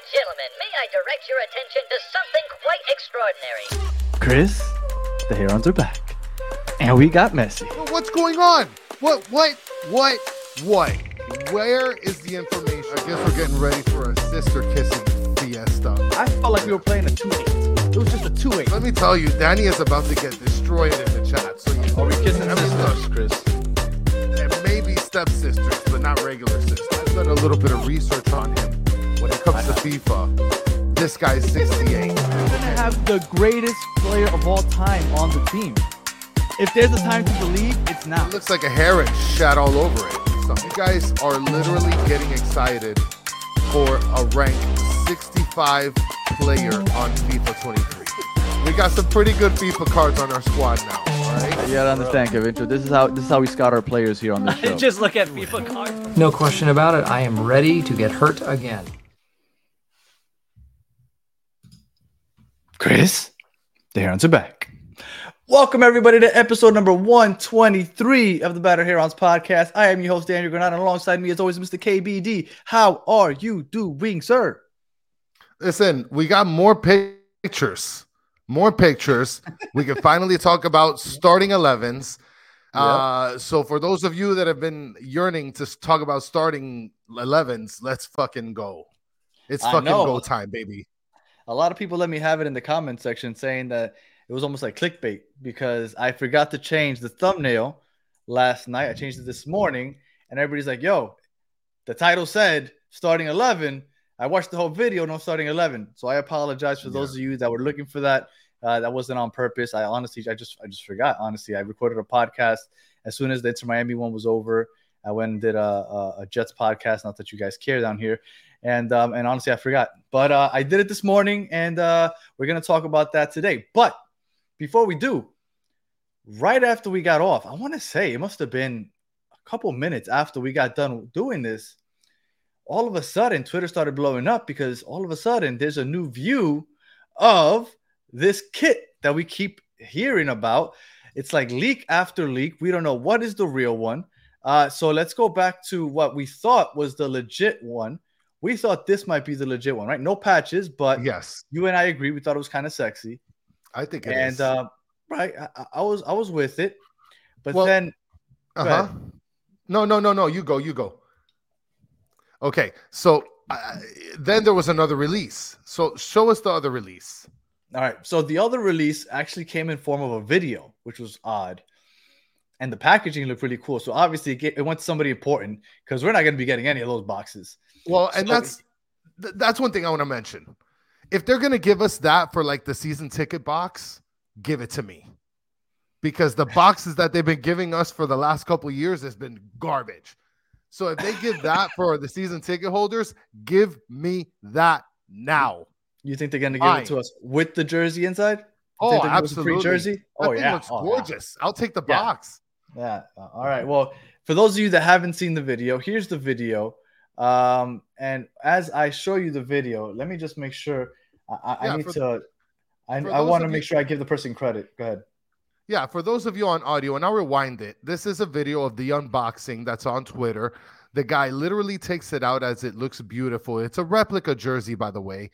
and gentlemen, may I direct your attention to something quite extraordinary? Chris, the Herons are back. And we got messy. What's going on? What, what, what, what? Where is the information? I guess we're getting ready for a sister kissing fiesta. I felt like we were playing a 2 8. It was just a 2 8. Let me tell you, Danny is about to get destroyed in the chat. So you, Are we kissing I mean, sisters, Chris? and maybe stepsisters, but not regular sisters. I've done a little bit of research on him. When it comes to FIFA, this guy's 68. We're gonna have the greatest player of all time on the team. If there's a time to believe, it's now. It looks like a heron shat all over it. So you guys are literally getting excited for a rank 65 player on FIFA 23. We got some pretty good FIFA cards on our squad now. All right. You gotta understand, Kevin. This is how this is how we scout our players here on the show. Just look at FIFA cards. No question about it. I am ready to get hurt again. Chris, the Herons are back. Welcome everybody to episode number 123 of the Batter Herons podcast. I am your host Daniel Granada, and alongside me as always, Mr. KBD. How are you doing, sir? Listen, we got more pictures. More pictures. we can finally talk about starting 11s. Uh, so for those of you that have been yearning to talk about starting 11s, let's fucking go. It's fucking go time, baby. A lot of people let me have it in the comment section saying that it was almost like clickbait because I forgot to change the thumbnail last night. I changed it this morning, and everybody's like, yo, the title said starting 11. I watched the whole video, no starting 11. So I apologize for those of you that were looking for that. Uh, that wasn't on purpose. I honestly, I just, I just forgot. Honestly, I recorded a podcast as soon as the Inter Miami one was over. I went and did a, a, a Jets podcast. Not that you guys care down here, and um, and honestly, I forgot. But uh, I did it this morning, and uh, we're gonna talk about that today. But before we do, right after we got off, I want to say it must have been a couple minutes after we got done doing this. All of a sudden, Twitter started blowing up because all of a sudden there's a new view of this kit that we keep hearing about. It's like leak after leak. We don't know what is the real one. Uh, so let's go back to what we thought was the legit one. We thought this might be the legit one, right? No patches, but Yes, you and I agree. We thought it was kind of sexy, I think it and is. uh, right, I, I- was I was with it, but Well, then Uh huh. No, no, no, no. You go. You go. Okay. So uh, then there was another release. So show us the other release. all right. So the other release actually came in form of a video, which was odd, and the packaging looked really cool. So obviously it, get, it went to somebody important because we're not going to be getting any of those boxes. Well, and So- that's th- that's one thing I want to mention. If they're gonna give us that for like the season ticket box, give it to me. Because the boxes that they've been giving us for the last couple years has been garbage. So if they give that for the season ticket holders, give me that now. You think they're going to give Fine. it to us with the jersey inside? Oh, think they'll give us a free absolutely. jersey. Oh yeah, looks Oh, yeah. gorgeous. I'll take the Yeah. box. Yeah. Uh, All right. Well, for those of you that haven't seen the video, here's the video. Um, and as I show you the video, let me just make sure. I, I, I need to. I, I want to make you- sure I give the person credit. Go ahead. Yeah, for those of you on audio, and I'll rewind it. This is a video of the unboxing that's on Twitter. The guy literally takes it out as it looks beautiful. It's a replica jersey, by the way.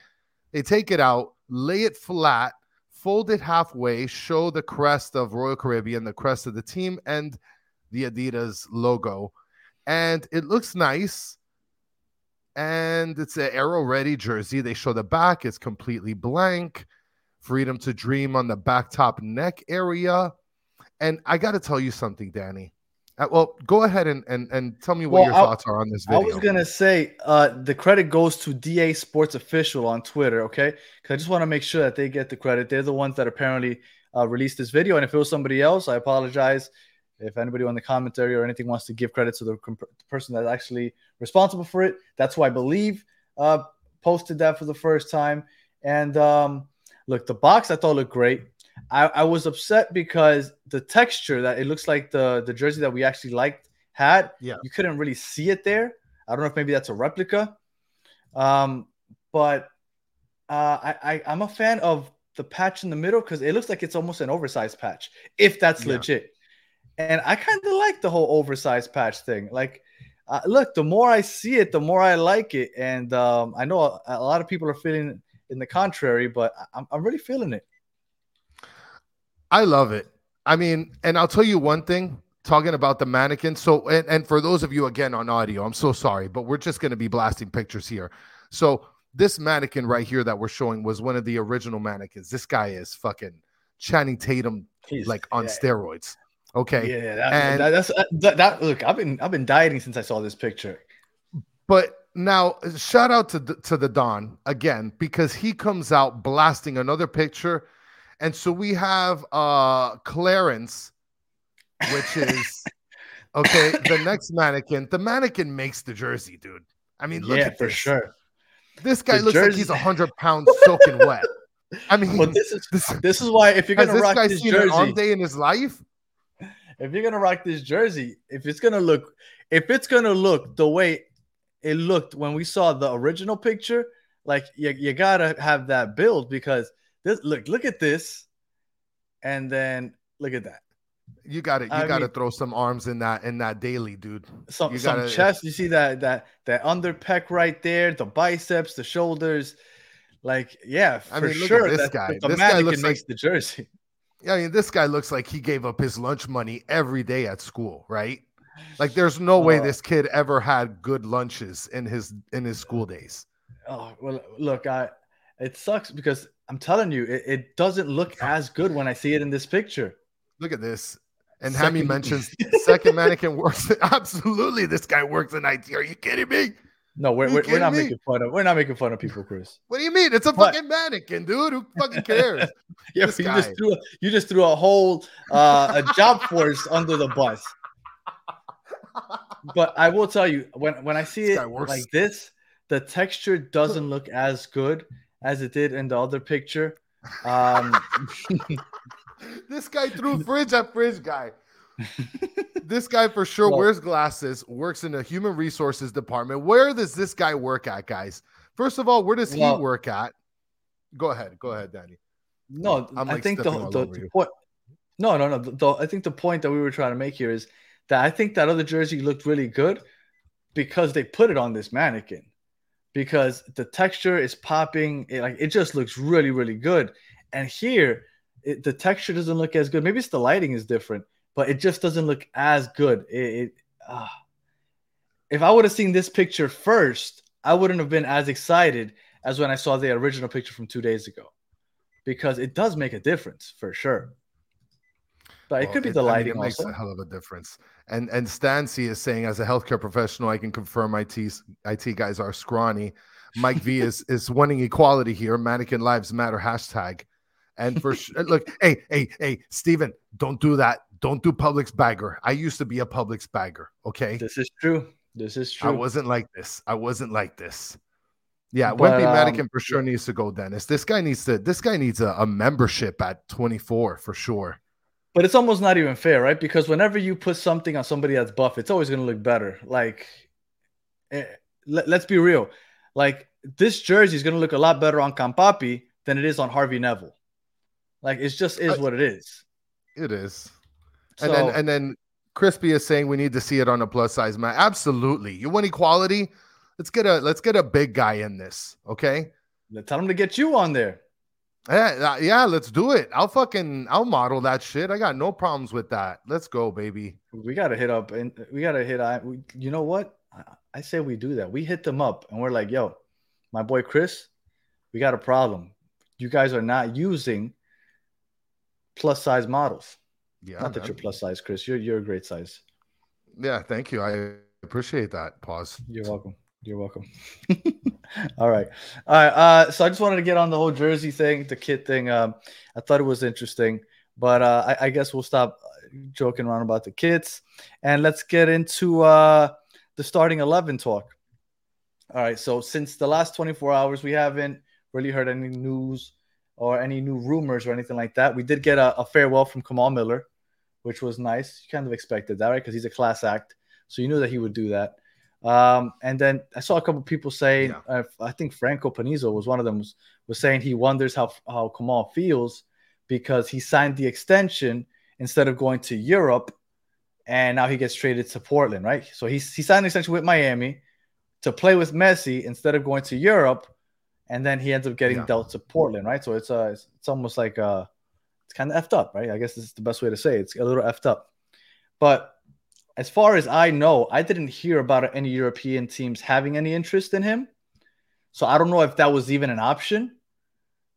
They take it out, lay it flat, fold it halfway, show the crest of Royal Caribbean, the crest of the team, and the Adidas logo. And it looks nice. And it's an Aeroready jersey. They show the back, it's completely blank freedom to dream on the back top neck area. And I got to tell you something, Danny. Uh, well, go ahead and, and, and tell me what Well, your I- thoughts are on this video. I was gonna say uh, the credit goes to DA Sports Official on Twitter, okay? Because I just want to make sure that they get the credit. They're the ones that apparently uh, released this video, and if it was somebody else, I apologize. If anybody on the commentary or anything wants to give credit to the, comp- the person that's actually responsible for it, that's who I believe uh, posted that for the first time. And um, look, the box I thought looked great. I, I was upset because the texture that it looks like the the jersey that we actually liked had, Yeah. you couldn't really see it there. I don't know if maybe that's a replica, um, but uh, I, I I'm a fan of the patch in the middle because it looks like it's almost an oversized patch if that's Yeah. legit. And I kind of like the whole oversized patch thing. Like uh, look, the more I see it, the more I like it, and um, I know a, a, lot of people are feeling in the contrary, but I'm, I'm really feeling it. I love it. I mean, and I'll tell you one thing talking about the mannequin. So, and, and for those of you again on audio, I'm so sorry, but we're just going to be blasting pictures here. So, this mannequin right here that we're showing was one of the original mannequins. This guy is fucking Channing Tatum, He's, like on yeah. steroids. Okay. Yeah, that, and, that, that's uh, that, that, Look, I've been I've been dieting since I saw this picture. But now, shout out to the, to the Don again because he comes out blasting another picture, and so we have uh Clarence, which is okay. The next mannequin, the mannequin makes the jersey, dude. I mean, look yeah, at for this. sure. This guy the looks jersey... like he's hundred pounds soaking wet. I mean, but this is this, this is why if you're gonna rock this jersey, arm day in his life, if you're gonna rock this jersey, if it's gonna look, if it's gonna look the way it looked when we saw the original picture, like you, you gotta have that build because this look, look at this, and then look at that. You got it. You got to throw some arms in that in that daily, dude. Some, you some gotta, chest. You see that that that under pec right there, the biceps, the shoulders. Like, yeah, for I mean, sure. this guy. The this guy looks makes like the jersey. Yeah, I mean, this guy looks like he gave up his lunch money every day at school, right? Like, there's no way this kid ever had good lunches in his in his school days. Oh well, look, I it sucks because I'm telling you, it, it doesn't look as good when I see it in this picture. Look at this. And Hammy mentions second mannequin works. Absolutely, this guy works in IT. Are you kidding me? No, we're, we're, we're, not me? making fun of we're not making fun of people, Chris. What do you mean? It's a what? fucking mannequin, dude. Who fucking cares? yeah, you just threw a, you just threw a whole uh, a job force under the bus. But I will tell you, when when I see this it like this, the texture doesn't look as good as it did in the other picture. Um, this guy threw fridge at fridge guy this guy for sure well, wears glasses, works in the human resources department. Where does this guy work at, guys? First of all, where does well, he work at? Go ahead, go ahead, Danny. No, like I think the, the, the point. No, no, no. The, I think the point that we were trying to make here is that I think that other jersey looked really good because they put it on this mannequin because the texture is popping. It, like it just looks really, really good. And here, it, the texture doesn't look as good. Maybe it's the lighting is different but it just doesn't look as good. It, it uh, if I would have seen this picture first, I wouldn't have been as excited as when I saw the original picture from two days ago, because it does make a difference for sure. But well, it could be the lighting. I mean, it makes also. a hell of a difference. And and Stancy is saying, as a healthcare professional, I can confirm IT IT guys are scrawny. Mike V is is wanting equality here. Mannequin lives matter hashtag. And for sure, look, hey, hey, hey, Steven, don't do that. Don't do Publix bagger. I used to be a Publix bagger. Okay. This is true. This is true. I wasn't like this. I wasn't like this. Yeah, but, Wimpy um, Mannequin for sure needs to go, Dennis. This guy needs to. This guy needs a, a membership at 24 for sure. But it's almost not even fair, right? Because whenever you put something on somebody that's buff, it's always going to look better. Like, eh, let, us be real. Like this jersey is going to look a lot better on Campapi than it is on Harvey Neville. Like it just is what it is. It is. And so, then and then Crispy is saying we need to see it on a plus size man. Absolutely. You want equality? Let's get a let's get a big guy in this. Okay. Let's tell him to get you on there. Yeah, uh, yeah, let's do it. I'll fucking I'll model that shit. I got no problems with that. Let's go, baby. We gotta hit up and we gotta hit. I, you know what? I, I say we do that. We hit them up and we're like, yo, my boy Chris, we got a problem. You guys are not using plus size models. Yeah, not that man. you're plus size, Chris. You're you're a great size. Yeah, thank you. I appreciate that. Pause. You're welcome. You're welcome. All right. All right. Uh, so I just wanted to get on the whole jersey thing, the kit thing. Um, I thought it was interesting, but uh, I, I, guess we'll stop joking around about the kits and let's get into uh, the starting 11 talk. All right. So since the last 24 hours, we haven't really heard any news or any new rumors or anything like that. We did get a, a farewell from Kamal Miller, which was nice. You kind of expected that, right? Because he's a class act, so you knew that he would do that. Um, and then I saw a couple people saying, yeah. uh, I think Franco Panizo was one of them, was, was saying he wonders how how Kamal feels because he signed the extension instead of going to Europe and now he gets traded to Portland, right? So he's he signed an extension with Miami to play with Messi instead of going to Europe, and then he ends up getting Yeah. dealt to Portland, right? So it's uh it's, it's almost like it's kind of effed up, right? I guess this is the best way to say it. it's a little effed up. But as far as I know, I didn't hear about any European teams having any interest in him. So I don't know if that was even an option.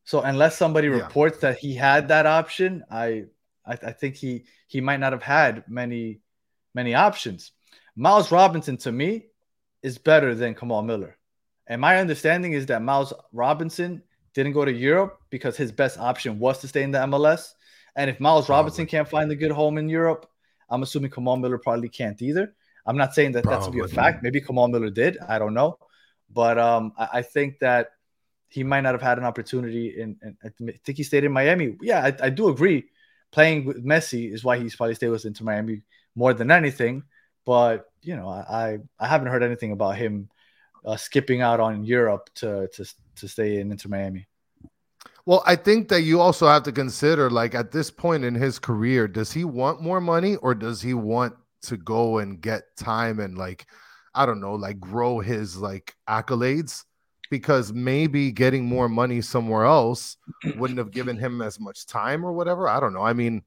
So unless somebody Yeah. reports that he had that option, I, I I think he he might not have had many many options. Miles Robinson to me is better than Kamal Miller. And my understanding is that Miles Robinson didn't go to Europe because his best option was to stay in the MLS. And if Miles Robinson can't find a good home in Europe, I'm assuming Kamal Miller probably can't either. I'm not saying that that's be a Probably. fact. Maybe Kamal Miller did. I don't know. But um, I, I think that he might not have had an opportunity. In, in I think he stayed in Miami. Yeah, I, I do agree. Playing with Messi is why he's probably stayed with Inter Miami more than anything. But you know, I I, I haven't heard anything about him uh, skipping out on Europe to to to stay in Inter Miami. Well, I think that you also have to consider, like, at this point in his career, does he want more money or does he want to go and get time and, like, I don't know, like, grow his like accolades? Because maybe getting more money somewhere else wouldn't have given him as much time or whatever. I don't know. I mean,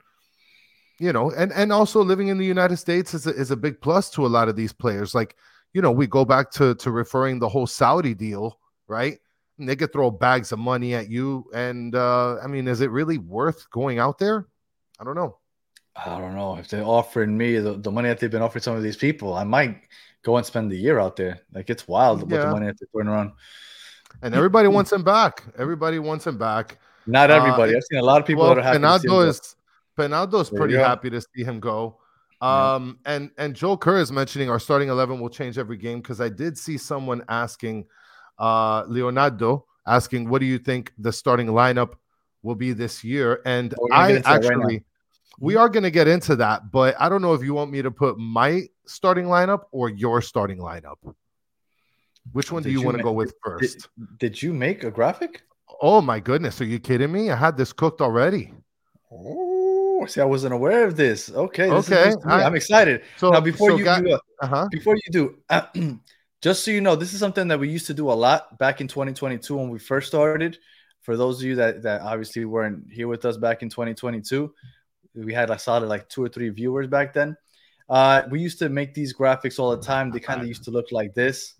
you know, and and also living in the United States is a, is a big plus to a lot of these players. Like, you know, we go back to to referring the whole Saudi deal, right? And they could throw bags of money at you. And uh, I mean, is it really worth going out there? I don't know. I don't know if they're offering me the, the money that they've been offering some of these people. I might go and spend the year out there. Like it's wild what the money that they're throwing around. And everybody wants him back. Everybody wants him back. Not Uh, everybody. I've seen a lot of people well, that are happy. to see him Penaldo is Penaldo's pretty happy to see him go. Yeah. Um, and and Joe Kerr is mentioning our starting eleven will change every game because I did see someone asking uh Leonardo asking what do you think the starting lineup will be this year? And get I that right actually we are gonna get into that, but I don't know if you want me to put my starting lineup or your starting lineup. Which one do you you want to go with first? did you make a graphic? Oh my goodness, are you kidding me? I had this cooked already. Oh, see, I wasn't aware of this. Okay, this Okay. I- I'm excited. So now, before so you guy- do, uh, uh-huh. before you do, just so you know, this is something that we used to do a lot back in 2022 when we first started. For those of you that that obviously weren't here with us back in 2022, we had a solid like two or three viewers back then. Uh, we used to make these graphics all the time. They kind of used to look like this.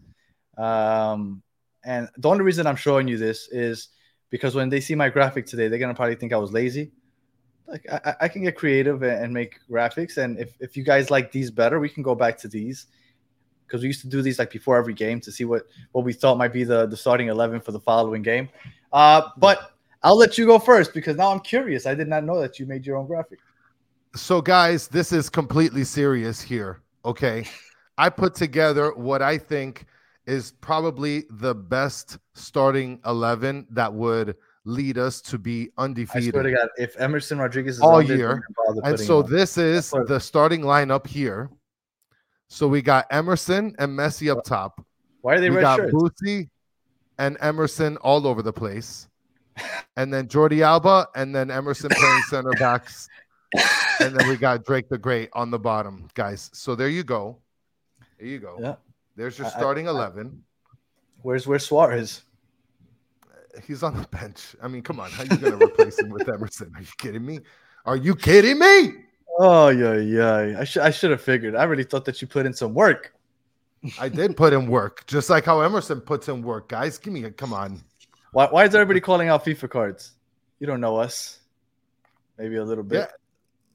Um, and the only reason I'm showing you this is because when they see my graphic today, they're gonna probably think I was lazy. Like I, I- can get creative and, and make graphics, and if, if you guys like these better, we can go back to these because we used to do these like before every game to see what what we thought might be the the starting eleven for the following game. Uh, but I'll let you go first because now I'm curious. I did not know that you made your own graphic. So, guys, this is completely serious here. Okay. I put together what I think is probably the best starting 11 that would lead us to be undefeated. I swear to God, if Emerson Rodriguez is All year. don't even bother and so this is the starting lineup here. So we got Emerson and Messi up top. why are they we red got shirts? And Emerson all over the place. And then Jordi Alba and then Emerson playing center backs. And then we got Drake the Great on the bottom, guys. So there you go. There you go. Yeah. There's your I- I- starting I- 11. Where's where's Suarez? He's on the bench. I mean, come on. How are you going to replace him with Emerson? Are you kidding me? Are you kidding me? Oh yeah, yeah. I should I should have figured. I really thought that you put in some work. I did put in work, just like how Emerson puts in work, guys. Give me a come on. Why why is everybody calling out FIFA cards? You don't know us. Maybe a little bit. Yeah.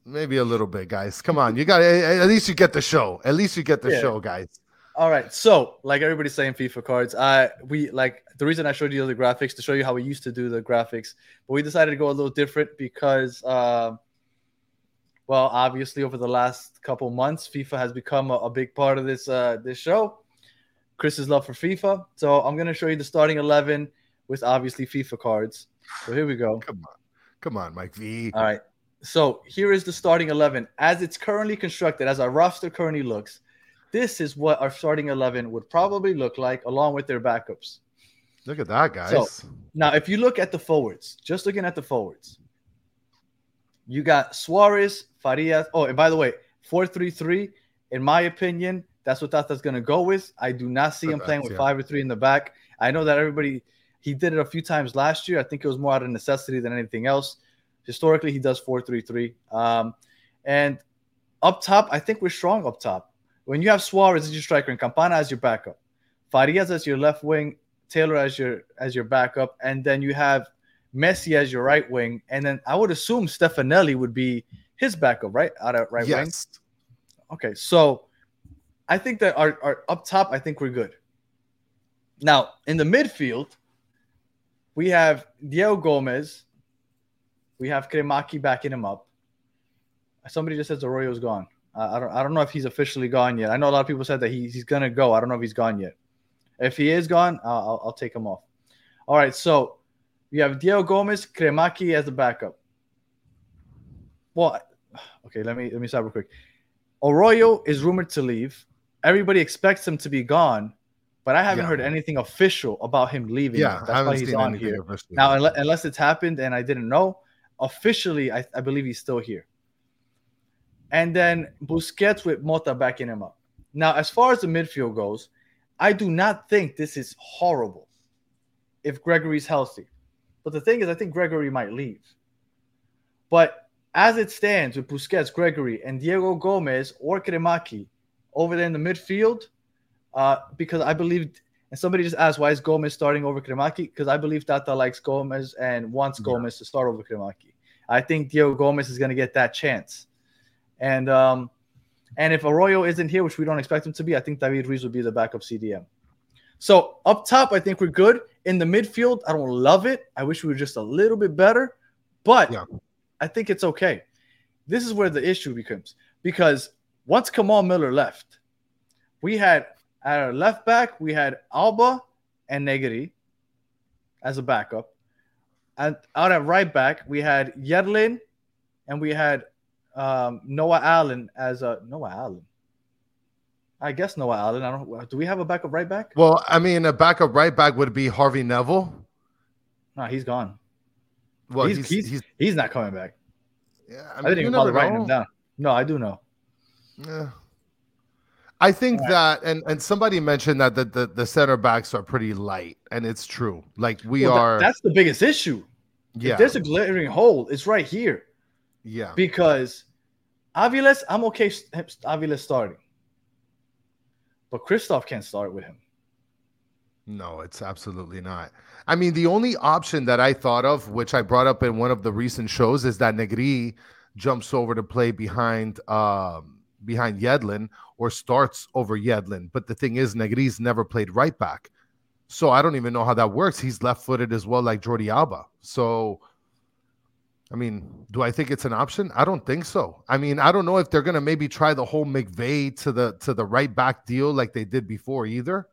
Maybe a little bit, guys. Come on. You got at least you get the show. At least you get the Yeah. show, guys. All right. So, like everybody's saying FIFA cards, I we like the reason I showed you the graphics to show you how we used to do the graphics, but we decided to go a little different because uh, well, obviously over the last couple months, FIFA has become a, a big part of this uh this show. Chris's love for FIFA. So I'm gonna show you the starting eleven with obviously FIFA cards. So here we go. Come on. Come on, Mike V. All right. So here is the starting 11 as it's currently constructed, as our roster currently looks. This is what our starting 11 would probably look like along with their backups. Look at that, guys. So, Now, if you look at the forwards, just looking at the forwards, you got Suarez, Farias. Oh, and by the way, 4-3-3, in my opinion, that's what Tata's going to go with. I do not see him playing with yeah. five or three in the back. I know that everybody he did it a few times last year. I think it was more out of necessity than anything else. Historically, he does 4-3-3. Um, and up top, I think we're strong up top. When you have Suarez as your striker and Campana as your backup, Farias as your left wing, Taylor as your as your backup, and then you have Messi as your right wing, and then I would assume Stefanelli would be his backup, right? Out of right wing. yes. Okay, so I think that our, our up top, I think we're good. Now in the midfield, we have Diego Gomez, we have Cremaschi backing him up. Somebody just says Arroyo's gone. Uh, I don't I don't know if he's officially gone yet. I know a lot of people said that he, he's gonna go. I don't know if he's gone yet. If he is gone, I'll, I'll take him off. All right, so you have Diego Gomez, Cremaschi as the backup. Well, okay, let me let me stop real quick. Arroyo is rumored to leave. Everybody expects him to be gone, but I haven't Yeah. heard anything official about him leaving. Yeah, that's why he's on here officially. now. Unless, unless it's happened and I didn't know, officially, I, I believe he's still here. And then Busquets with Mota backing him up. Now, as far as the midfield goes, I do not think this is horrible if Gregory's healthy. But the thing is, I think Gregory might leave. But as it stands with Busquets, Gregory, and Diego Gomez or Cremaschi over there in the midfield, uh, because I believe, and somebody just asked why is Gomez starting over Cremaschi? Because I believe Tata likes Gomez and wants Yeah. Gomez to start over Cremaschi. I think Diego Gomez is going to get that chance. And um, and if Arroyo isn't here, which we don't expect him to be, I think David Ruiz will be the backup CDM. So up top, I think we're good. In the midfield, I don't love it. I wish we were just a little bit better, but Yeah. I think it's okay. This is where the issue becomes because once Kamal Miller left, we had at our left back, we had Alba and Negri as a backup. And out at right back, we had Yedlin and we had um, Noah Allen as a Noah Allen. I guess Noah Allen. I don't. Do we have a backup right back? Well, I mean, a backup right back would be Harvey Neville. No, he's gone. Well, he's, he's, he's, he's, he's not coming back. yeah, I, didn't even bother writing know. him down. No, I do know. Yeah. I think right. that, and and somebody mentioned that the, the the center backs are pretty light, and it's true. Like we Well, that- are, that's the biggest issue. yeah, If there's a glaring hole, it's right here yeah. because Aviles, I'm okay. Aviles starting, but Christoph can't start with him. No, it's absolutely not. I mean, the only option that I thought of, which I brought up in one of the recent shows, is that Negri jumps over to play behind um, behind Yedlin or starts over Yedlin. But the thing is, Negri's never played right back, so I don't even know how that works. He's left-footed as well, like Jordi Alba. So, I mean, do I think it's an option? I don't think so. I mean, I don't know if they're gonna maybe try the whole McVey to the to the right back deal like they did before either.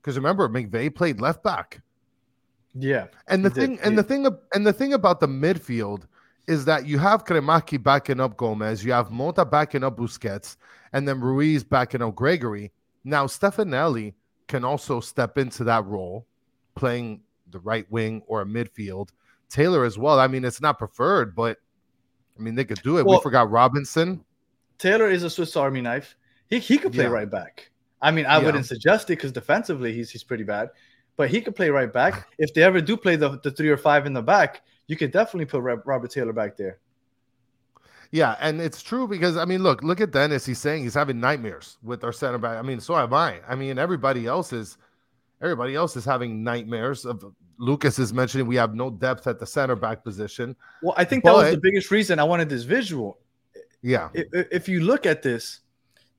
Because remember, McVey played left back. Yeah, And the He did, thing, and he- the thing, and the thing about the midfield is that you have Cremaschi backing up Gomez, you have Mota backing up Busquets, and then Ruiz backing up Gregory. Now Stefanelli can also step into that role, playing the right wing or a midfield. Taylor as well. I mean, it's not preferred, but I mean they could do it. Well- we forgot Robinson. Taylor is a Swiss Army knife. He he could play Yeah. right back. I mean, I Yeah. wouldn't suggest it because defensively he's he's pretty bad, but he could play right back. If they ever do play the, the three or five in the back, you could definitely put Robert Taylor back there. Yeah, and it's true because I mean, look, look at Dennis. He's saying he's having nightmares with our center back. I mean, so am I. I mean, everybody else is, everybody else is having nightmares. Of Lucas is mentioning we have no depth at the center back position. Well, I think that was the biggest reason I wanted this visual. Yeah, I- i- If you look at this,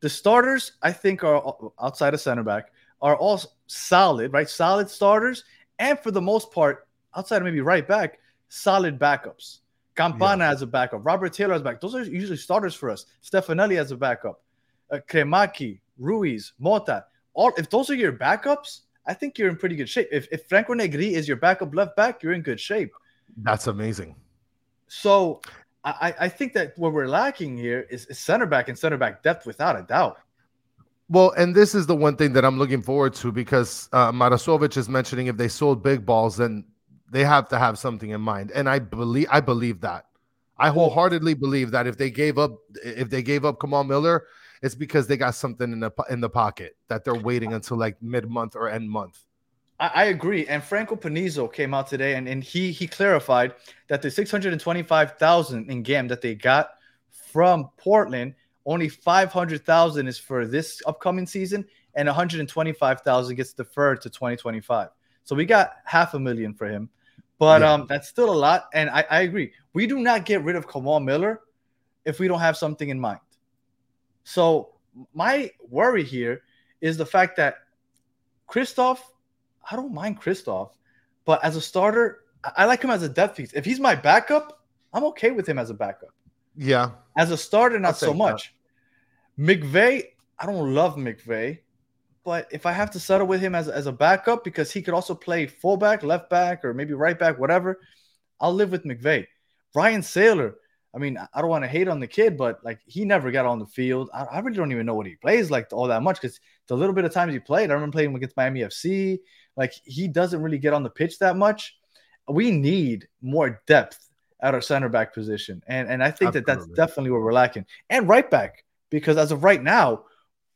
the starters I think are outside of center back are all solid, right? Solid starters, and for the most part, outside of maybe right back, solid backups. Campana as a backup, Robert Taylor as back. Those are usually starters for us. Stefanelli as a backup, uh, Cremaschi, Ruiz, Mota. All if those are your backups, I think you're in pretty good shape. If if Franco Negri is your backup left back, you're in good shape. that's amazing. So I, I think that what we're lacking here is, is center back and center back depth without a doubt. Well, and this is the one thing that I'm looking forward to because uh, Marasovic is mentioning if they sold big balls, then they have to have something in mind, and I believe I believe that. I wholeheartedly believe that if they gave up, if they gave up Kamal Miller, it's because they got something in the in the pocket that they're waiting until like mid month or end month. I, I agree. And Franco Panizo came out today and, and he he clarified that the 625,000 in GAM that they got from Portland, only 500,000 is for this upcoming season and 125,000 gets deferred to 2025. So we got half a million for him. But Yeah. um, that's still a lot. And I, I agree. We do not get rid of Kamal Miller if we don't have something in mind. So my worry here is the fact that Christoph, I don't mind Christoph, but as a starter, I- like him as a depth piece. If he's my backup, I'm okay with him as a backup. Yeah, As a starter, not so take that. much. McVey, I don't love McVey, but if I have to settle with him as, as a backup because he could also play fullback, left back, or maybe right back, whatever, I'll live with McVey. Ryan Sailor, I mean, I- don't want to hate on the kid, but like he never got on the field. I, I really don't even know what he plays like all that much because the little bit of times he played, I remember playing against Miami FC. Like he doesn't really get on the pitch that much. We need more depth at our center back position, and and I think that that's definitely where we're lacking. And right back because as of right now,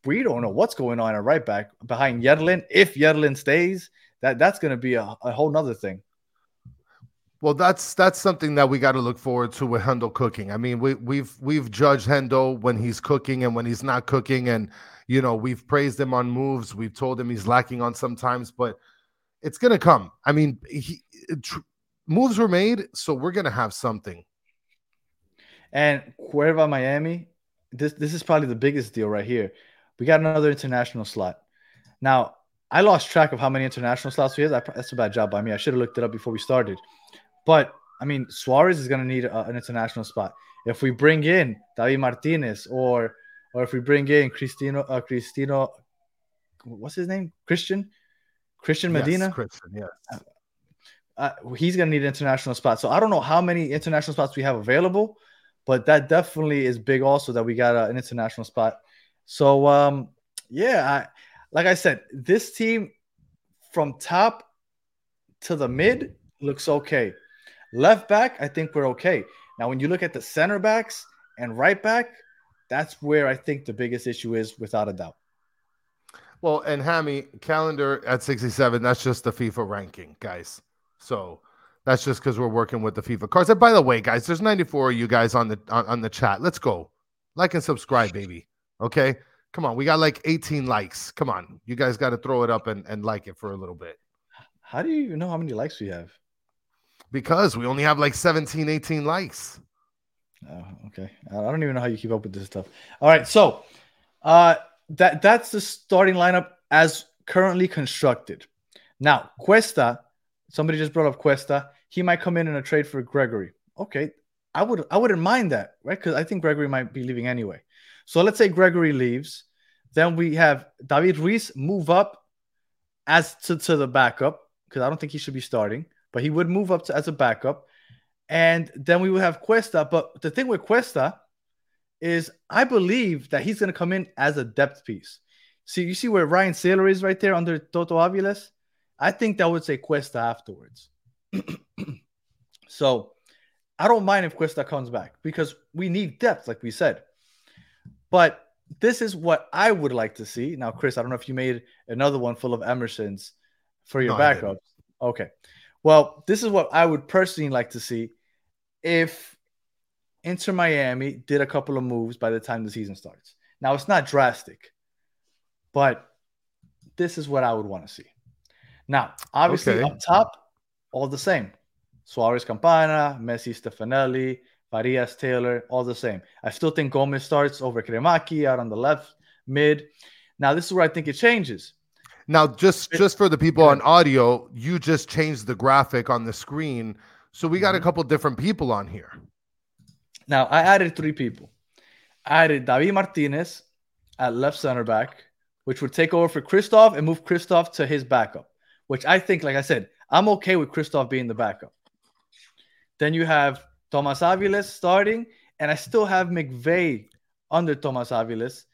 we don't know what's going on at right back behind Yedlin. If Yedlin stays, that that's going to be a, a whole nother thing. Well, that's that's something that we got to look forward to with Hendo cooking. I mean, we we've we've judged Hendo when he's cooking and when he's not cooking, and you know we've praised him on moves. We've told him he's lacking on sometimes, but it's gonna come. I mean, he tr- moves were made, so we're gonna have something. And Cuerva Miami, this this is probably the biggest deal right here. We got another international slot. Now, I lost track of how many international slots we have. That's a bad job by me. I should have looked it up before we started. But I mean, Suarez is going to need a, an international spot. If we bring in David Martinez or or if we bring in Cristino, uh, Cristino, what's his name? Christian, Christian Medina Yes, Christian, yeah. uh, he's going to need an international spot. So I don't know how many international spots we have available, but that definitely is big. Also, that we got uh, an international spot. So um, yeah, I, like I said, this team from top to the mid looks okay. Left back, I think we're okay. Now, when you look at the center backs and right back, that's where I think the biggest issue is, without a doubt. Well, and Hammy Callender at 67, that's just the FIFA ranking, guys. So that's just because we're working with the FIFA cards. And by the way, guys, there's 94 of you guys on the on, on the chat. Let's go. Like and subscribe, baby. Okay. Come on. We got like 18 likes. Come on. You guys got to throw it up and, and like it for a little bit. How do you even know how many likes we have? Because we only have like 17, 18 likes. Oh, okay. I don't even know how you keep up with this stuff. All right, so uh that that's the starting lineup as currently constructed. Now, Cuesta, somebody just brought up Cuesta. He might come in in a trade for Gregory. Okay, I would I wouldn't mind that, right? Because I think Gregory might be leaving anyway. So let's say Gregory leaves, then we have David Ruiz move up as to, to the backup because I don't think he should be starting, but he would move up to, as a backup. And then we would have Cuesta. But the thing with Cuesta is I believe that he's going to come in as a depth piece. See, you see where Ryan Sailor is right there under Toto Aviles? I think that would say Cuesta afterwards. so I don't mind if Cuesta comes back because we need depth, like we said. But this is what I would like to see. Now, Chris, I don't know if you made another one full of Emersons for your No, backups. Okay. Well, this is what I would personally like to see if Inter Miami did a couple of moves by the time the season starts. Now, it's not drastic, but this is what I would want to see. Now, obviously, Okay. up top, all the same. Suarez Campana, Messi Stefanelli, Farias Taylor, all the same. I still think Gomez starts over Cremaschi out on the left mid. Now, this is where I think it changes. Now, just just for the people on audio, you just changed the graphic on the screen. So we got a Mhm. couple different people on here. Now, I added three people. I added David Martinez at left center back, which would take over for Christoph and move Christoph to his backup, which I think, like I said, I'm okay with Christoph being the backup. Then you have Thomas Aviles starting, and I still have McVey under Thomas Aviles.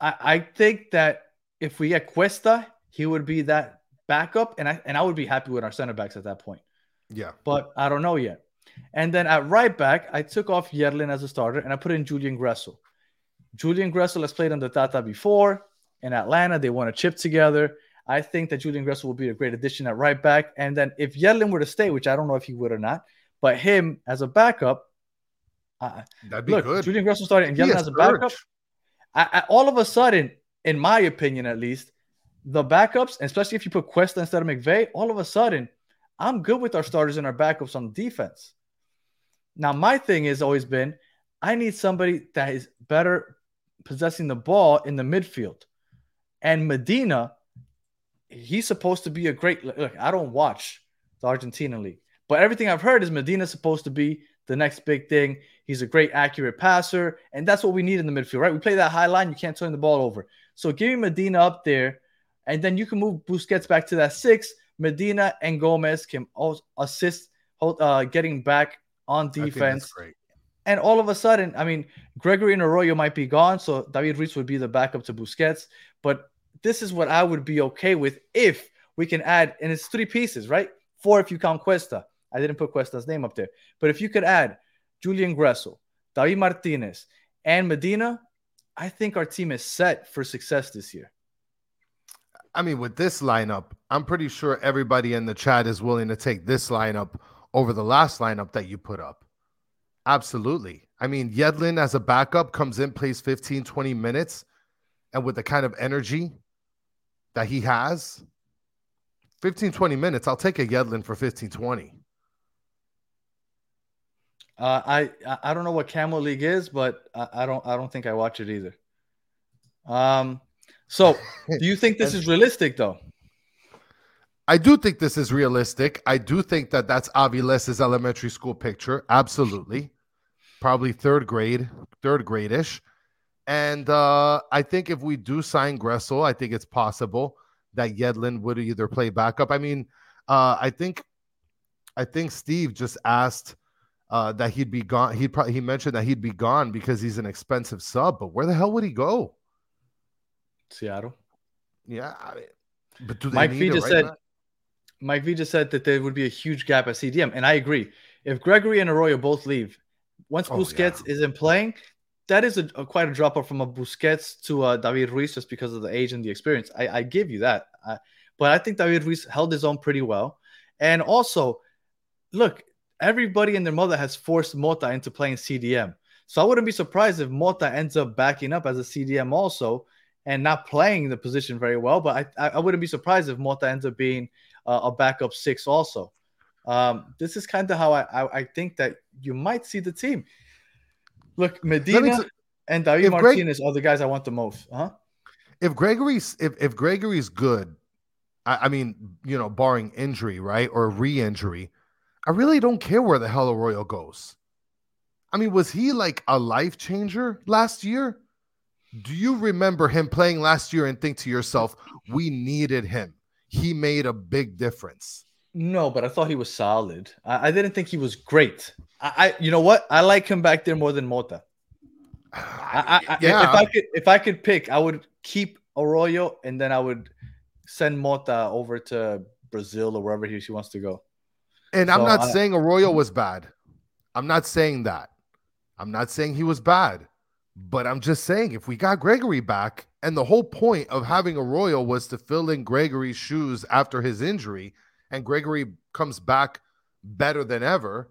I, I think that if we get Cuesta, he would be that backup, and I and I would be happy with our center backs at that point Yeah. but I don't know yet. And then at right back, I took off Yedlin as a starter and I put in Julian Gressel. Julian Gressel has played under Tata before in Atlanta. They won a chip together. I think that Julian Gressel will be a great addition at right back. And then if Yedlin were to stay, which I don't know if he would or not, but him as a backup, uh, That'd be look, good. Julian Gressel started and Yedlin as a backup. I, I, all of a sudden, in my opinion at least, the backups, especially if you put Cuesta instead of McVey, all of a sudden, I'm good with our starters and our backups on defense. Now, my thing has always been I need somebody that is better possessing the ball in the midfield. And Medina, he's supposed to be a great look. I don't watch the Argentina league, but everything I've heard is Medina's supposed to be the next big thing. He's a great accurate passer, and that's what we need in the midfield, right? We play that high line, you can't turn the ball over. So give me Medina up there, and then you can move Busquets back to that six. Medina and Gomez can also assist uh, getting back on I think that's defense. And all of a sudden, I mean, Gregory and Arroyo might be gone, so David Ruiz would be the backup to Busquets. But this is what I would be okay with if we can add, and it's three pieces, right? Four if you count Cuesta. I didn't put Cuesta's name up there, but if you could add Julian Gressel, David Martinez, and Medina, I think our team is set for success this year. I mean, with this lineup, I'm pretty sure everybody in the chat is willing to take this lineup over the last lineup that you put up. Absolutely. I mean, Yedlin as a backup comes in, plays 15, 20 minutes, and with the kind of energy that he has, 15, 20 minutes, I'll take a Yedlin for 15, 20. Uh, I I- don't know what Camel League is, but I, I don't I don't think I watch it either. Um, so do you think this is realistic though? I do think this is realistic. I do think that that's Aviles' elementary school picture. Absolutely. Probably third grade, third grade-ish. And uh, I think if we do sign Gressel, I think it's possible that Yedlin would either play backup. I mean, uh, I think I think Steve just asked uh, that he'd be gone. He probably he mentioned that he'd be gone because he's an expensive sub. But where the hell would he go? Seattle. Yeah, I mean, but do they Mike V a just right said back? Mike V just said that there would be a huge gap at CDM, and I agree. If Gregory and Arroyo both leave, once Oh, Busquets isn't playing, that is a, a- quite a drop off from a Busquets to uh, David Ruiz just because of the age and the experience. I, I give you that, I, but I think David Ruiz held his own pretty well, and also, look, everybody and their mother has forced Mota into playing CDM, so I wouldn't be surprised if Mota ends up backing up as a CDM also and not playing the position very well. But I, I wouldn't be surprised if Mota ends up being uh, a backup six also. Um, this is kind of how I, I I think that you might see the team. Look, Medina t- and David if Greg- Martinez are the guys I want the most. Huh? if Gregory's if, if Gregory's good, I, I mean, you know, barring injury, right? Or re-injury, I really don't care where the hell Arroyo goes. I mean, was he like a life changer last year? Do you remember him playing last year and think to yourself, we needed him? He made a big difference. No, but I thought he was solid. I, I didn't think he was great. I, I you know what? I like him back there more than Mota. I, I, yeah, If I could, if I could pick, I would keep Arroyo, and then I would send Mota over to Brazil or wherever he, he wants to go. And I'm not I- saying Arroyo was bad. I'm not saying that. I'm not saying he was bad. But I'm just saying, if we got Gregory back, and the whole point of having Arroyo was to fill in Gregory's shoes after his injury, and Gregory comes back better than ever,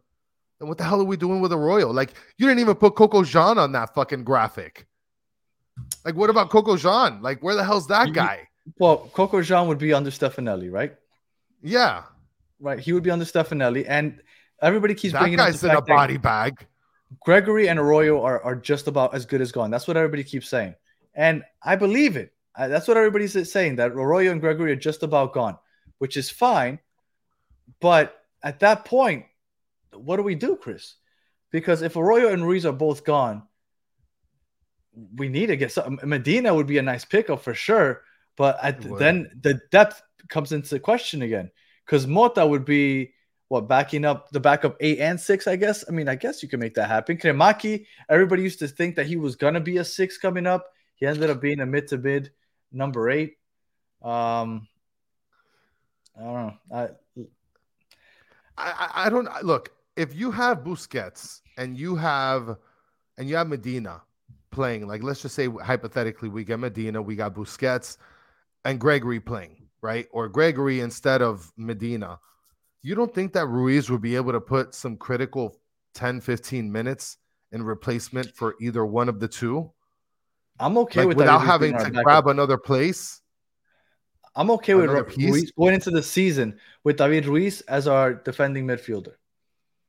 then what the hell are we doing with Arroyo? Like, you didn't even put Coco Jean on that fucking graphic. Like, what about Coco Jean? Like, where the hell's that guy? Well, Coco Jean would be under Stefanelli, right? Yeah, Right. He would be under Stefanelli, and everybody keeps that bringing up guy's the in a body bag. Gregory and Arroyo are, are just about as good as gone. That's what everybody keeps saying. And I believe it. I, that's what everybody's saying that Arroyo and Gregory are just about gone, which is fine. But at that point, what do we do, Chris? Because if Arroyo and Ruiz are both gone, we need to get some. Medina would be a nice pickup for sure. But at, then the depth comes into question again because Mota would be what backing up the backup eight and six, I guess. I mean, I guess you can make that happen. Cremaschi, everybody used to think that he was gonna be a six coming up. He ended up being a mid to mid number eight. Um, I don't know. I, I, I don't look if you have Busquets and you have and you have Medina playing, like let's just say hypothetically we get Medina, we got Busquets and Gregory playing, right? Or Gregory instead of Medina. You don't think that Ruiz would be able to put some critical 10, 15 minutes in replacement for either one of the two? I'm okay Like, with without having to grab another place. I'm okay with another Ru- piece. Ruiz going into the season with David Ruiz as our defending midfielder,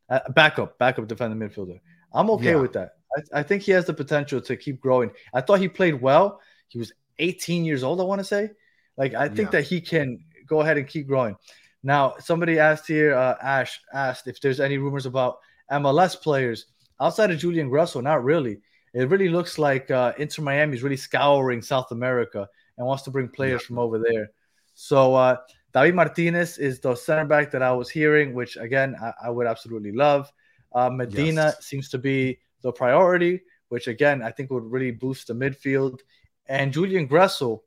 uh, backup, backup defending midfielder. I'm okay Yeah. with that. I, I think he has the potential to keep growing. I thought he played well. He was 18 years old. I want to say, like, I think Yeah. that he can go ahead and keep growing. Now, somebody asked here, uh, Ash asked if there's any rumors about MLS players outside of Julian Gressel. Not really. It really looks like uh, Inter Miami is really scouring South America and wants to bring players Yeah. from over there. So uh, David Martinez is the center back that I was hearing, which again I, I would absolutely love. Uh, Medina Yes. seems to be the priority, which again I think would really boost the midfield. And Julian Gressel,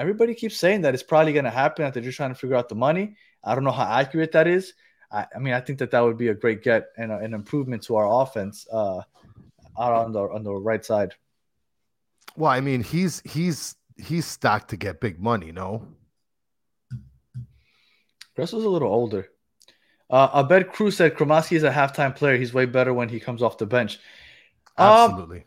everybody keeps saying that it's probably going to happen. That they're just trying to figure out the money. I don't know how accurate that is. I, I mean, I think that that would be a great get and a- an improvement to our offense uh, out on the on the right side. Well, I mean, he's he's he's stacked to get big money, no? Gressel's a little older. Uh, Abed Cruz said Cremaschi is a halftime player. He's way better when he comes off the bench. Um, Absolutely.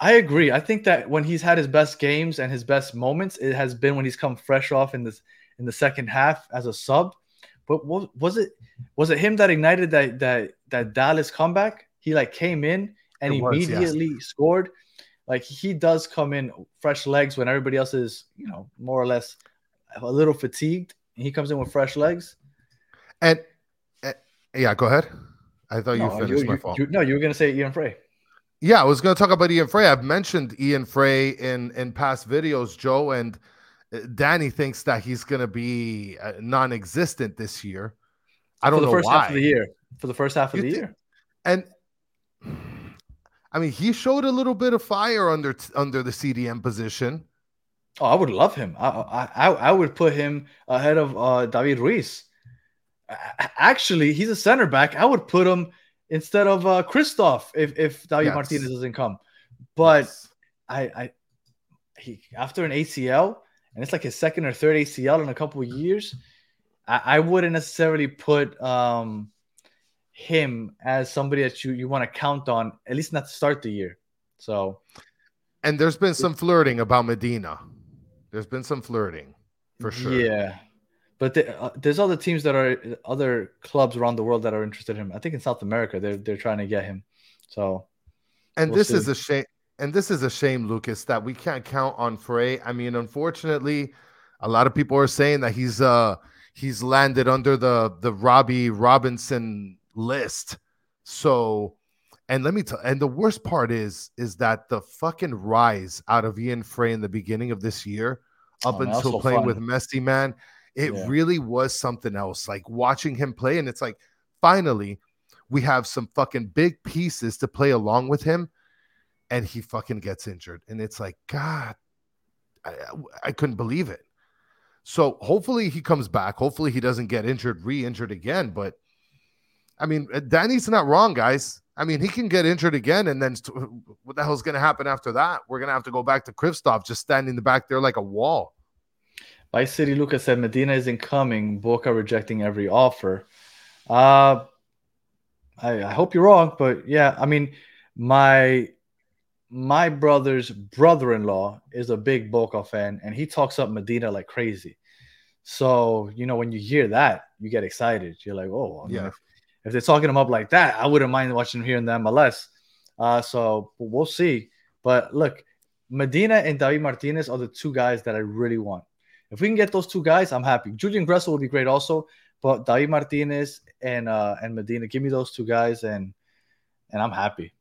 I agree. I think that when he's had his best games and his best moments, it has been when he's come fresh off in this in the second half as a sub. But wa- was it was it him that ignited that that that Dallas comeback? He like came in and It was, yes. immediately scored. Like he does come in fresh legs when everybody else is, you know, more or less a little fatigued. He comes in with fresh legs. and uh, yeah, go ahead. I thought you No, finished you- my you- fault. you- no, you were gonna say Ian Fray. Yeah, I was going to talk about Ian Fray. I've mentioned Ian Fray in in past videos, Joe, and uh, Danny thinks that he's going to be uh, non-existent this year. I don't know. for the know first why. half of the year. For the first half of You the thi- year. And I mean, he showed a little bit of fire under under the CDM position. Oh, I would love him. I I, I would put him ahead of uh, David Ruiz. Actually, he's a center back. I would put him instead of uh, Christoph if if David Yes. Martinez doesn't come. But Yes. I I he after an ACL and it's like his second or third ACL in a couple of years. I, I wouldn't necessarily put um him as somebody that you you want to count on at least not to start the year. So and there's been some flirting about Medina. There's been some flirting for sure. Yeah, but the, uh, there's other teams that are other clubs around the world that are interested in him. I think in South America they're they're trying to get him. So And We'll this is a shame. And this is a shame, Lucas, that we can't count on Fray. I mean, unfortunately, a lot of people are saying that he's uh he's landed under the the Robbie Robinson list. So, and let me tell, and the worst part is is that the fucking rise out of Ian Fray in the beginning of this year, up Oh, man, that was until playing fun. with Messi, man, it Yeah. really was something else. Like watching him play, and it's like finally we have some fucking big pieces to play along with him and he fucking gets injured and it's like god I, I couldn't believe it so hopefully he comes back hopefully he doesn't get injured re-injured again but i mean uh, danny's not wrong guys i mean he can get injured again and then what the hell's going to happen after that we're going to have to go back to Kristoff just standing in the back there like a wall Vice City Lucas said Medina isn't coming. Boca rejecting every offer. Uh, I, I hope you're wrong, but yeah, I mean, my my brother's brother-in-law is a big Boca fan, and he talks up Medina like crazy. So you know, when you hear that, you get excited. You're like, oh, I mean, Yeah. If, if they're talking him up like that, I wouldn't mind watching him here in the MLS. Uh, so we'll see. But look, Medina and David Martinez are the two guys that I really want. If we can get those two guys, I'm happy. Julian Gressel would be great also, but David Martinez and uh and Medina, give me those two guys and and I'm happy.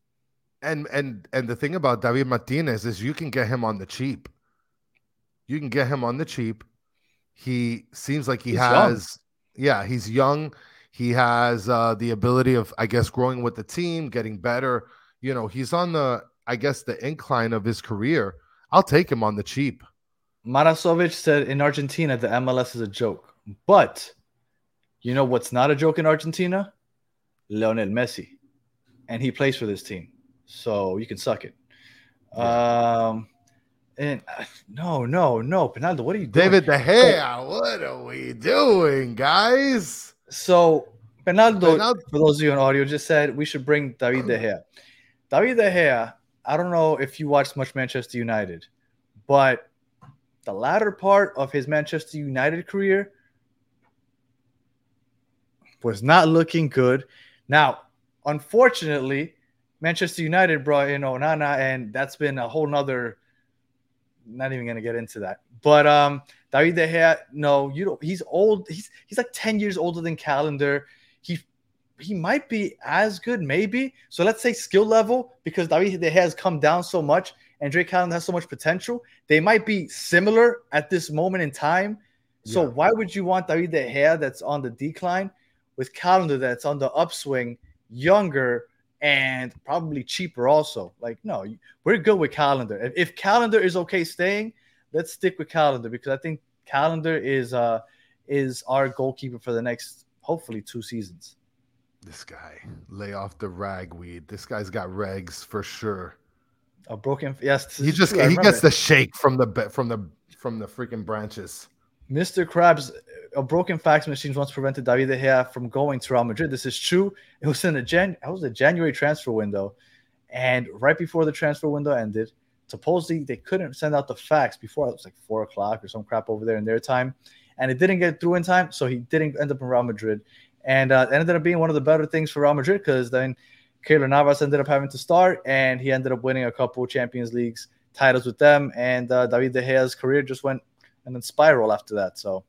and and and the thing about David Martinez is you can get him on the cheap. You can get him on the cheap. He seems like he He's young. has yeah, he's young. He has uh the ability of I guess growing with the team, getting better. You know, he's on the I guess the incline of his career. I'll take him on the cheap. Marasovic said in Argentina the MLS is a joke. But you know what's not a joke in Argentina? Lionel Messi, and he plays for this team, so you can suck it. Um, and uh, no, no, no, Pinaldo, what are you doing? David De Gea, what are we doing, guys? So Penaldo, Penaldo- for those of you on audio, just said we should bring David De Gea. David De Gea, I don't know if you watched much Manchester United, but the latter part of his Manchester United career was not looking good. Now, unfortunately, Manchester United brought in Onana, and that's been a whole nother. Not even gonna get into that. But um, David De Gea, no, you don't. He's old. He's he's like ten years older than Callender. He he might be as good, maybe. So let's say skill level, because David De Gea has come down so much, and Drake Callender has so much potential. They might be similar at this moment in time. So Yeah. why would you want David De Gea that's on the decline with Callender that's on the upswing, younger and probably cheaper also? Like, no, we're good with Callender. If, if Callender is okay staying, let's stick with Callender because I think Callender is uh is our goalkeeper for the next hopefully two seasons. This guy, lay off the ragweed. This guy's got regs for sure. A broken yes, He just he gets the shake from the from the from the freaking branches. Mr. Krabs, a broken fax machine once prevented David De Gea from going to Real Madrid. This is true. It was in a Jan. It was a January transfer window, and right before the transfer window ended, supposedly they couldn't send out the fax before it was like four o'clock or some crap over there in their time, and it didn't get through in time, so he didn't end up in Real Madrid, and uh, ended up being one of the better things for Real Madrid because then Keylor Navas ended up having to start, and he ended up winning a couple Champions Leagues titles with them, and uh, David De Gea's career just went and then spiral after that. So,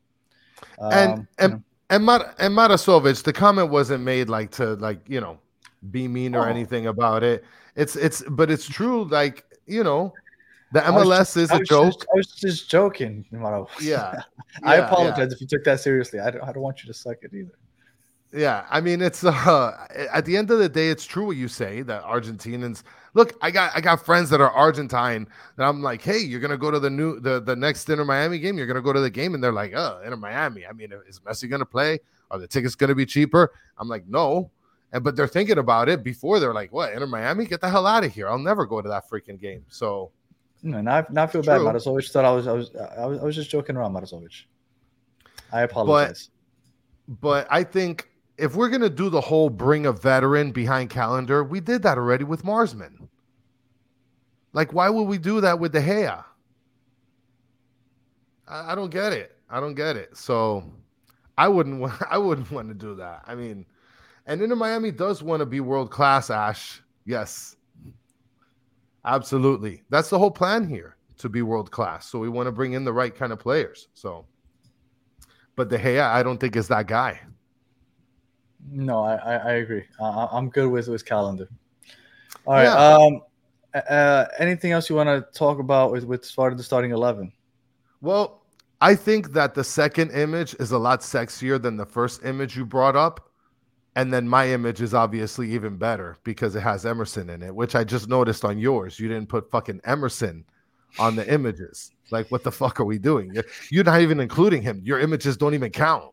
um, And- and- you know, And Mar- and Marasovic, the comment wasn't made like to like you know be mean or Oh. anything about it. It's it's but it's true. Like you know, the MLS is I a was joke. Just, I was just joking, Maro. Yeah, I Yeah, apologize if you took that seriously. I don't, I don't want you to suck it either. Yeah, I mean it's uh at the end of the day, it's true what you say that Argentinians look. I got I got friends that are Argentine that I'm like, hey, you're gonna go to the new the the next Inter Miami game. You're gonna go to the game, and they're like, oh, Inter Miami. I mean, is Messi gonna play? Are the tickets gonna be cheaper? I'm like, no. And but they're thinking about it before they're like, what Inter Miami? Get the hell out of here! I'll never go to that freaking game. So No, now I feel bad. Marasovic thought I was, I was, I was, I was just joking around, Marasovic. I apologize. but I think if we're gonna do the whole bring a veteran behind Callender, we did that already with Marsman. Like, why would we do that with De Gea? I, I don't get it. I don't get it. So I wouldn't want I wouldn't want to do that. I mean, and Inter Miami does want to be world class, Ash. Yes. Absolutely. That's the whole plan here to be world class. So we want to bring in the right kind of players. So but De Gea, I don't think is that guy. No, I, I, I agree. Uh, I'm good with with Callender. All right. Yeah. Um, uh, anything else you want to talk about with with starting the starting eleven? Well, I think that the second image is a lot sexier than the first image you brought up. And then my image is obviously even better because it has Emerson in it, which I just noticed on yours. You didn't put fucking Emerson on the images. Like, what the fuck are we doing? You're, you're not even including him. Your images don't even count.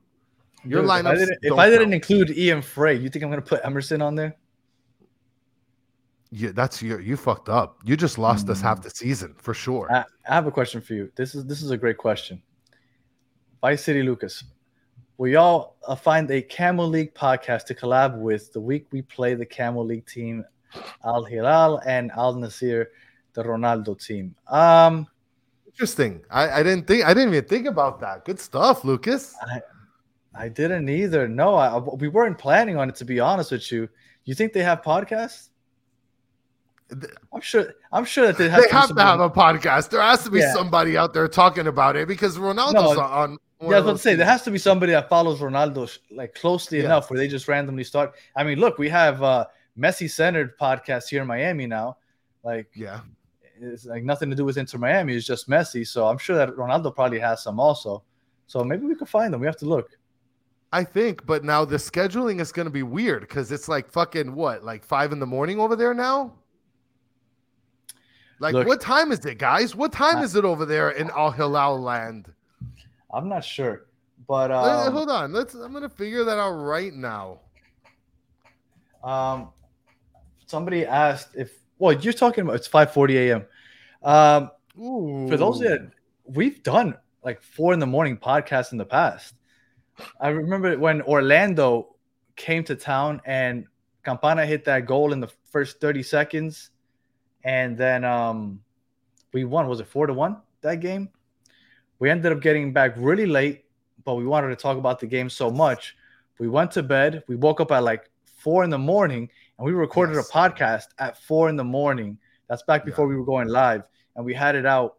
Your Dude, if I didn't, if don't I didn't include Ian Fray, you think I'm gonna put Emerson on there? You, that's your you fucked up. You just lost us Mm. half the season for sure. I, I have a question for you. This is this is a great question. Vice City Lucas, will y'all uh, find a Camel League podcast to collab with the week we play the Camel League team, Al Hilal and Al Nassr, the Ronaldo team? Um, Interesting. I, I didn't think I didn't even think about that. Good stuff, Lucas. I didn't either. No, I, we weren't planning on it. To be honest with you, you think they have podcasts? I'm sure. I'm sure that they have. they to have to have a podcast. There has to be Yeah. somebody out there talking about it because Ronaldo's No, on. Yeah, I was to say there has to be somebody that follows Ronaldo like closely Yeah. enough where they just randomly start. I mean, look, we have uh Messi centered podcast here in Miami now. Like Yeah, it's like nothing to do with Inter Miami. It's just Messi. So I'm sure that Ronaldo probably has some also. So maybe we could find them. We have to look. I think. But now the scheduling is going to be weird because it's like fucking what, like five in the morning over there now. Like, Look- what time is it, guys? What time I- is it over there in Al Hilal land? I'm not sure, but Uh, um, Hold on, let's. I'm gonna figure that out right now. Um, somebody asked if well, you're talking about it's 5:40 a.m. Um, for those that we've done like four in the morning podcasts in the past. I remember when Orlando came to town and Campana hit that goal in the first 30 seconds, and then um, we won. Was it four to one that game? We ended up getting back really late, but we wanted to talk about the game so much. We went to bed. We woke up at like four in the morning, and we recorded Yes. a podcast at four in the morning. That's back before we were going live, and we had it out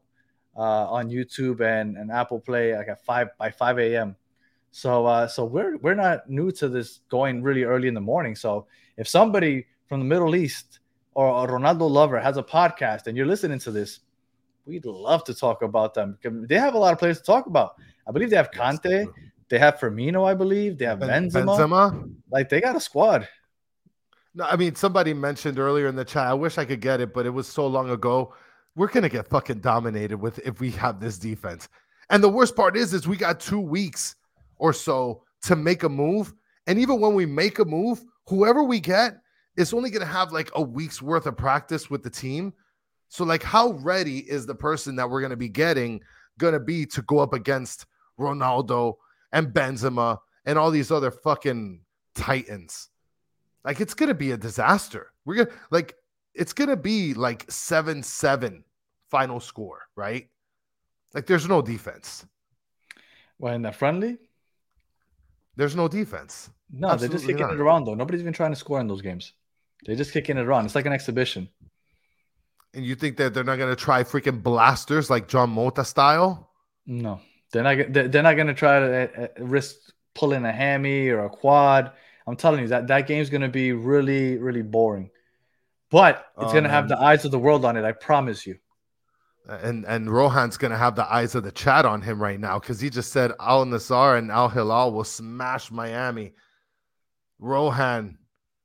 uh, on YouTube and, and Apple Play like at five by five a.m. So uh, so we're we're not new to this going really early in the morning. So if somebody from the Middle East or a Ronaldo lover has a podcast and you're listening to this, we'd love to talk about them. because They have a lot of players to talk about. I believe they have Kanté, they have Firmino, I believe they have Benzema. Benzema. Like they got a squad. No, I mean somebody mentioned earlier in the chat. I wish I could get it, but it was so long ago. We're gonna get fucking dominated with if we have this defense. And the worst part is, is we got two weeks or so to make a move. And even when we make a move, whoever we get is only gonna have like a week's worth of practice with the team. So, like, how ready is the person that we're gonna be getting gonna be to go up against Ronaldo and Benzema and all these other fucking titans? Like it's gonna be a disaster. We're gonna like it's gonna be like seven seven final score, right? Like there's no defense. When the friendly, There's no defense. no, they're just kicking not. it around though. Nobody's even trying to score in those games. They're just kicking it around. It's like an exhibition. And you think that they're not gonna try freaking blasters like John Mota style? No, they're not. They're not going to try to uh, uh, risk pulling a hammy or a quad. I'm telling you that that game's going to be really, really boring. But it's Oh, going to have the eyes of the world on it. I promise you. And and Rohan's gonna have the eyes of the chat on him right now because he just said Al Nassr and Al Hilal will smash Miami. Rohan,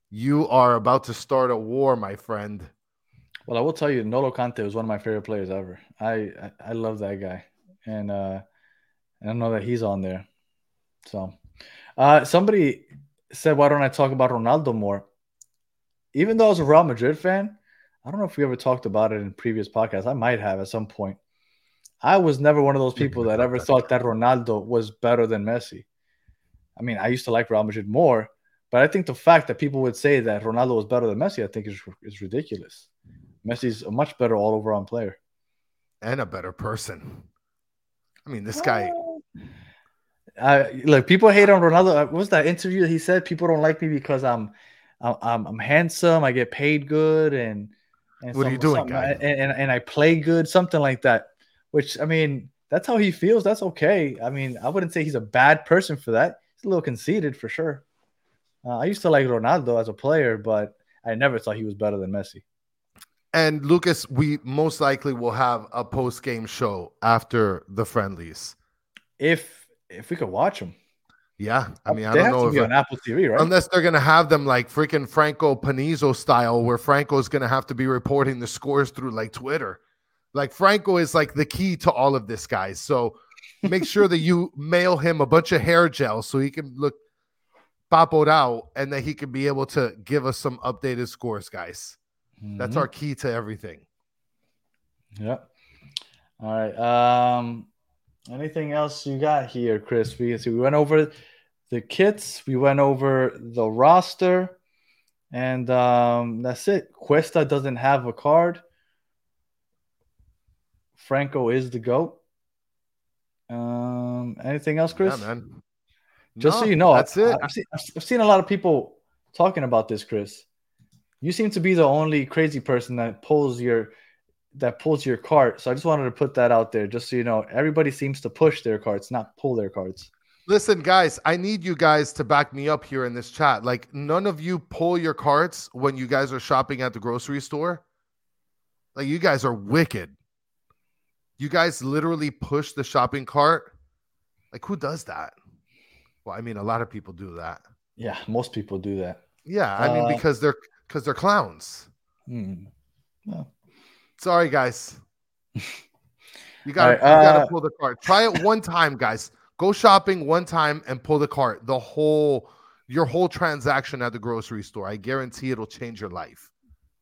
you are about to start a war, my friend. Well, I will tell you, N'Golo Kanté was one of my favorite players ever. I I, I love that guy, and uh, I know that he's on there. So, uh, somebody said, "Why don't I talk about Ronaldo more?" Even though I was a Real Madrid fan, I don't know if we ever talked about it in previous podcasts. I might have at some point. I was never one of those people that ever thought that Ronaldo was better than Messi. I mean, I used to like Real Madrid more, but I think the fact that people would say that Ronaldo was better than Messi, I think is is ridiculous. Messi's a much better all around player. And a better person. I mean, this guy. Uh, look, people hate on Ronaldo. Uh, What was that interview that he said? People don't like me because I'm, I'm, I'm handsome. I get paid good, and, and What are you doing, guy? And, and and I play good, something like that. Which I mean, that's how he feels. That's okay. I mean, I wouldn't say he's a bad person for that. He's a little conceited for sure. Uh, I used to like Ronaldo as a player, but I never thought he was better than Messi. And Lucas, we most likely will have a post game show after the friendlies. If if we could watch him, Yeah. I mean, I don't know to if be on Apple TV, right? unless they're gonna have them like freaking Franco Panizo style, where Franco's gonna have to be reporting the scores through like Twitter. Like Franco is like the key to all of this, guys. So make sure that you mail him a bunch of hair gel so he can look papoed out and that he can be able to give us some updated scores, guys. That's Mhm. our key to everything. Yep. All right. Um, anything else you got here, Chris? We so we went over the kits, we went over the roster, and um, that's it. Cuesta doesn't have a card. Franco is the goat. Um, anything else, Chris? Yeah, man. Just so you know, that's I, it. I've seen, I've seen a lot of people talking about this, Chris. You seem to be the only crazy person that pulls your that pulls your cart. So I just wanted to put that out there, just so you know. Everybody seems to push their carts, not pull their carts. Listen, guys, I need you guys to back me up here in this chat. Like, none of you pull your carts when you guys are shopping at the grocery store. Like, you guys are wicked. You guys literally push the shopping cart. Like, who does that? Well, I mean, a lot of people do that. Yeah, most people do that. Yeah, I mean, Uh, because they're because they're clowns. Hmm. Well, Sorry, guys. You got right, you got to uh, pull the cart. Try it one time, guys. Go shopping one time and pull the cart. The whole your whole transaction at the grocery store. I guarantee it'll change your life.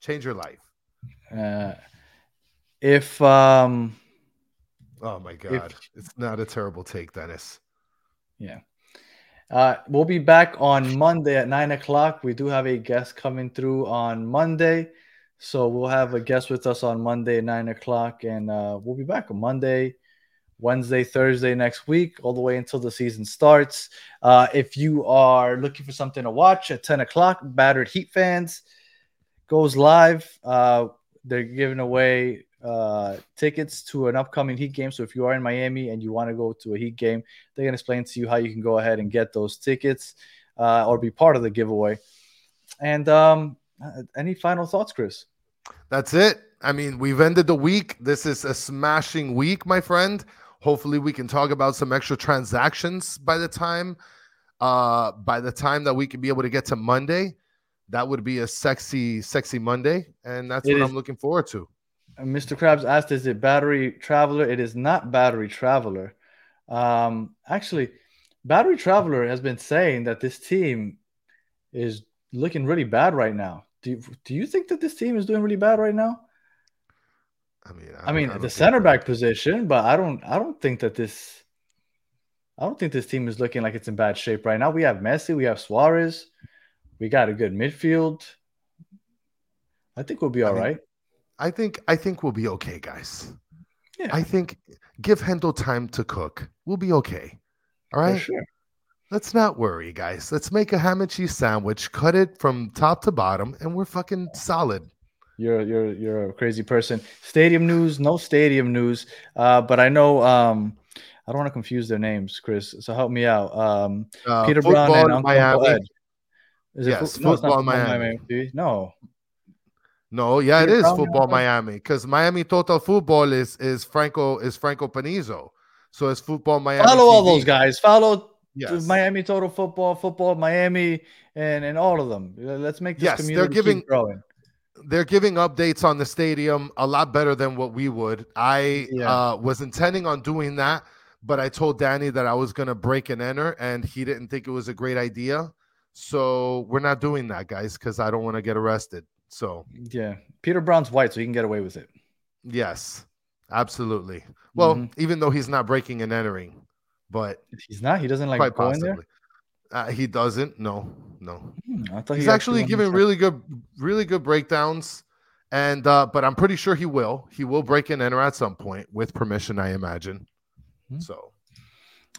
Change your life. Uh, if um, Oh my god, it's not a terrible take, Dennis. yeah, uh, we'll be back on Monday at nine o'clock. We do have a guest coming through on Monday, so we'll have a guest with us on Monday at nine o'clock, and uh, we'll be back on Monday. Wednesday, Thursday next week, all the way until the season starts. Uh, if you are looking for something to watch at 10 o'clock, Battered Heat fans goes live. Uh, they're giving away uh, tickets to an upcoming Heat game. So if you are in Miami and you want to go to a Heat game, they're going to explain to you how you can go ahead and get those tickets uh, or be part of the giveaway. And um, uh, any final thoughts, Chris? That's it. I mean, we've ended the week. This is a smashing week, my friend. Hopefully, we can talk about some extra transactions by the time, uh, by the time that we can be able to get to Monday. That would be a sexy, sexy Monday, and that's It what is- I'm looking forward to. Mr. Krabs asked, "Is it Battery Traveler?" It is not Battery Traveler. Um, actually, Battery Traveler has been saying that this team is looking really bad right now. Do you, do you think that this team is doing really bad right now? I mean, I don't- mean, don't the center back position, but I don't, I don't think that this, I don't think this team is looking like it's in bad shape right now. We have Messi, we have Suarez, we got a good midfield. I think we'll be I all mean, right. I think I think we'll be okay, guys. Yeah, I think give Hendel time to cook. We'll be okay. All right. sure. Let's not worry, guys. Let's make a ham and cheese sandwich, cut it from top to bottom, and we're fucking solid. You're you're you're a crazy person. Stadium news, no stadium news. Uh, but I know um, I don't want to confuse their names, Chris. So help me out. Um, Uh, Peter Brown and Uncle Miami. Ed. Is Yes, fo- no, it's not football Miami. No, No, yeah, Peter it is Brown, football. Miami because Miami Total Football is is Franco is Franco Panizo. So it's football Miami. follow all those guys. Follow Yes. Miami Total Football, Football Miami, and and all of them. Let's make this Yes, they're community giving- keep growing. They're giving updates on the stadium a lot better than what we would. I Yeah. uh, was intending on doing that, but I told Danny that I was going to break and enter, and he didn't think it was a great idea. So we're not doing that, guys, because I don't want to get arrested. So Yeah, Peter Brown's white, so he can get away with it. yes, absolutely. Well, Mhm. even though he's not breaking and entering, but He's not. He doesn't like going there. Uh, he doesn't. No, no. Hmm, I thought He's he actually giving really good, really good breakdowns. And uh, but I'm pretty sure he will. He will break and enter at some point with permission, I imagine. Hmm. So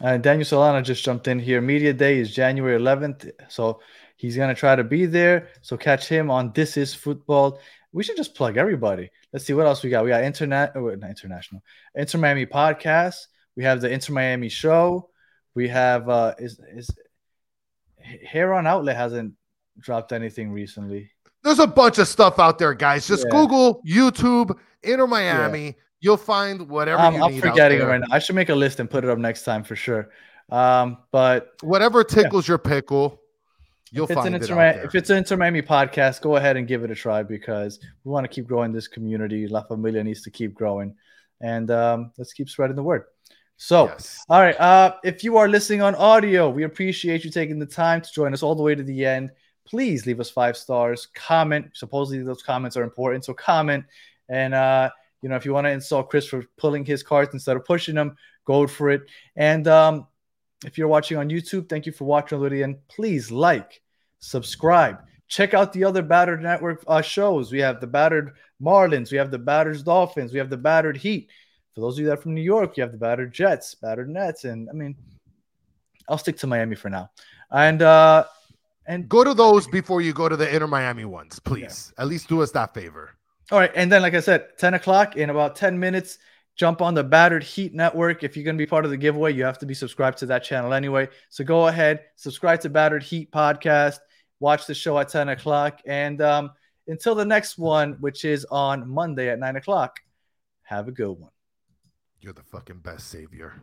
Uh, Daniel Solana just jumped in here. Media Day is January 11th, so he's gonna try to be there. So catch him on This Is Football. We should just plug everybody. Let's see what else we got. We got internet, oh, not international, Inter Miami podcast. We have the Inter Miami show. We have uh, is is Heron Outlet hasn't dropped anything recently. there's a bunch of stuff out there, guys. Just Yeah. Google YouTube Inter Miami. You'll find whatever Um, you I'm need out forgetting it right now. I should make a list and put it up next time for sure. Um, but Whatever tickles your pickle, you'll if it's, find an it Inter, if it's an Inter Miami podcast, go ahead and give it a try because we want to keep growing this community. La Familia needs to keep growing, and um, let's keep spreading the word. So, yes. all right, uh, if you are listening on audio, we appreciate you taking the time to join us all the way to the end. Please leave us five stars. Comment. Supposedly those comments are important, so comment. And uh, you know, if you want to insult Chris for pulling his cards instead of pushing them, go for it. And um, if you're watching on YouTube, thank you for watching all the way to the end. Please like, subscribe. Check out the other Battered Network uh, shows. We have the Battered Marlins, we have the Battered Dolphins, we have the Battered Heat. For those of you that are from New York, you have the Battered Jets, Battered Nets, and I mean, I'll stick to Miami for now. And uh, and Go to those before you go to the Inter Miami ones, please. At least do us that favor. All right, and then like I said, 10 o'clock in about 10 minutes, jump on the Battered Heat Network. If you're gonna be part of the giveaway, you have to be subscribed to that channel anyway. So go ahead, subscribe to Battered Heat Podcast, watch the show at 10 o'clock, and um, until the next one, which is on Monday at 9 o'clock, have a good one. You're the fucking best savior.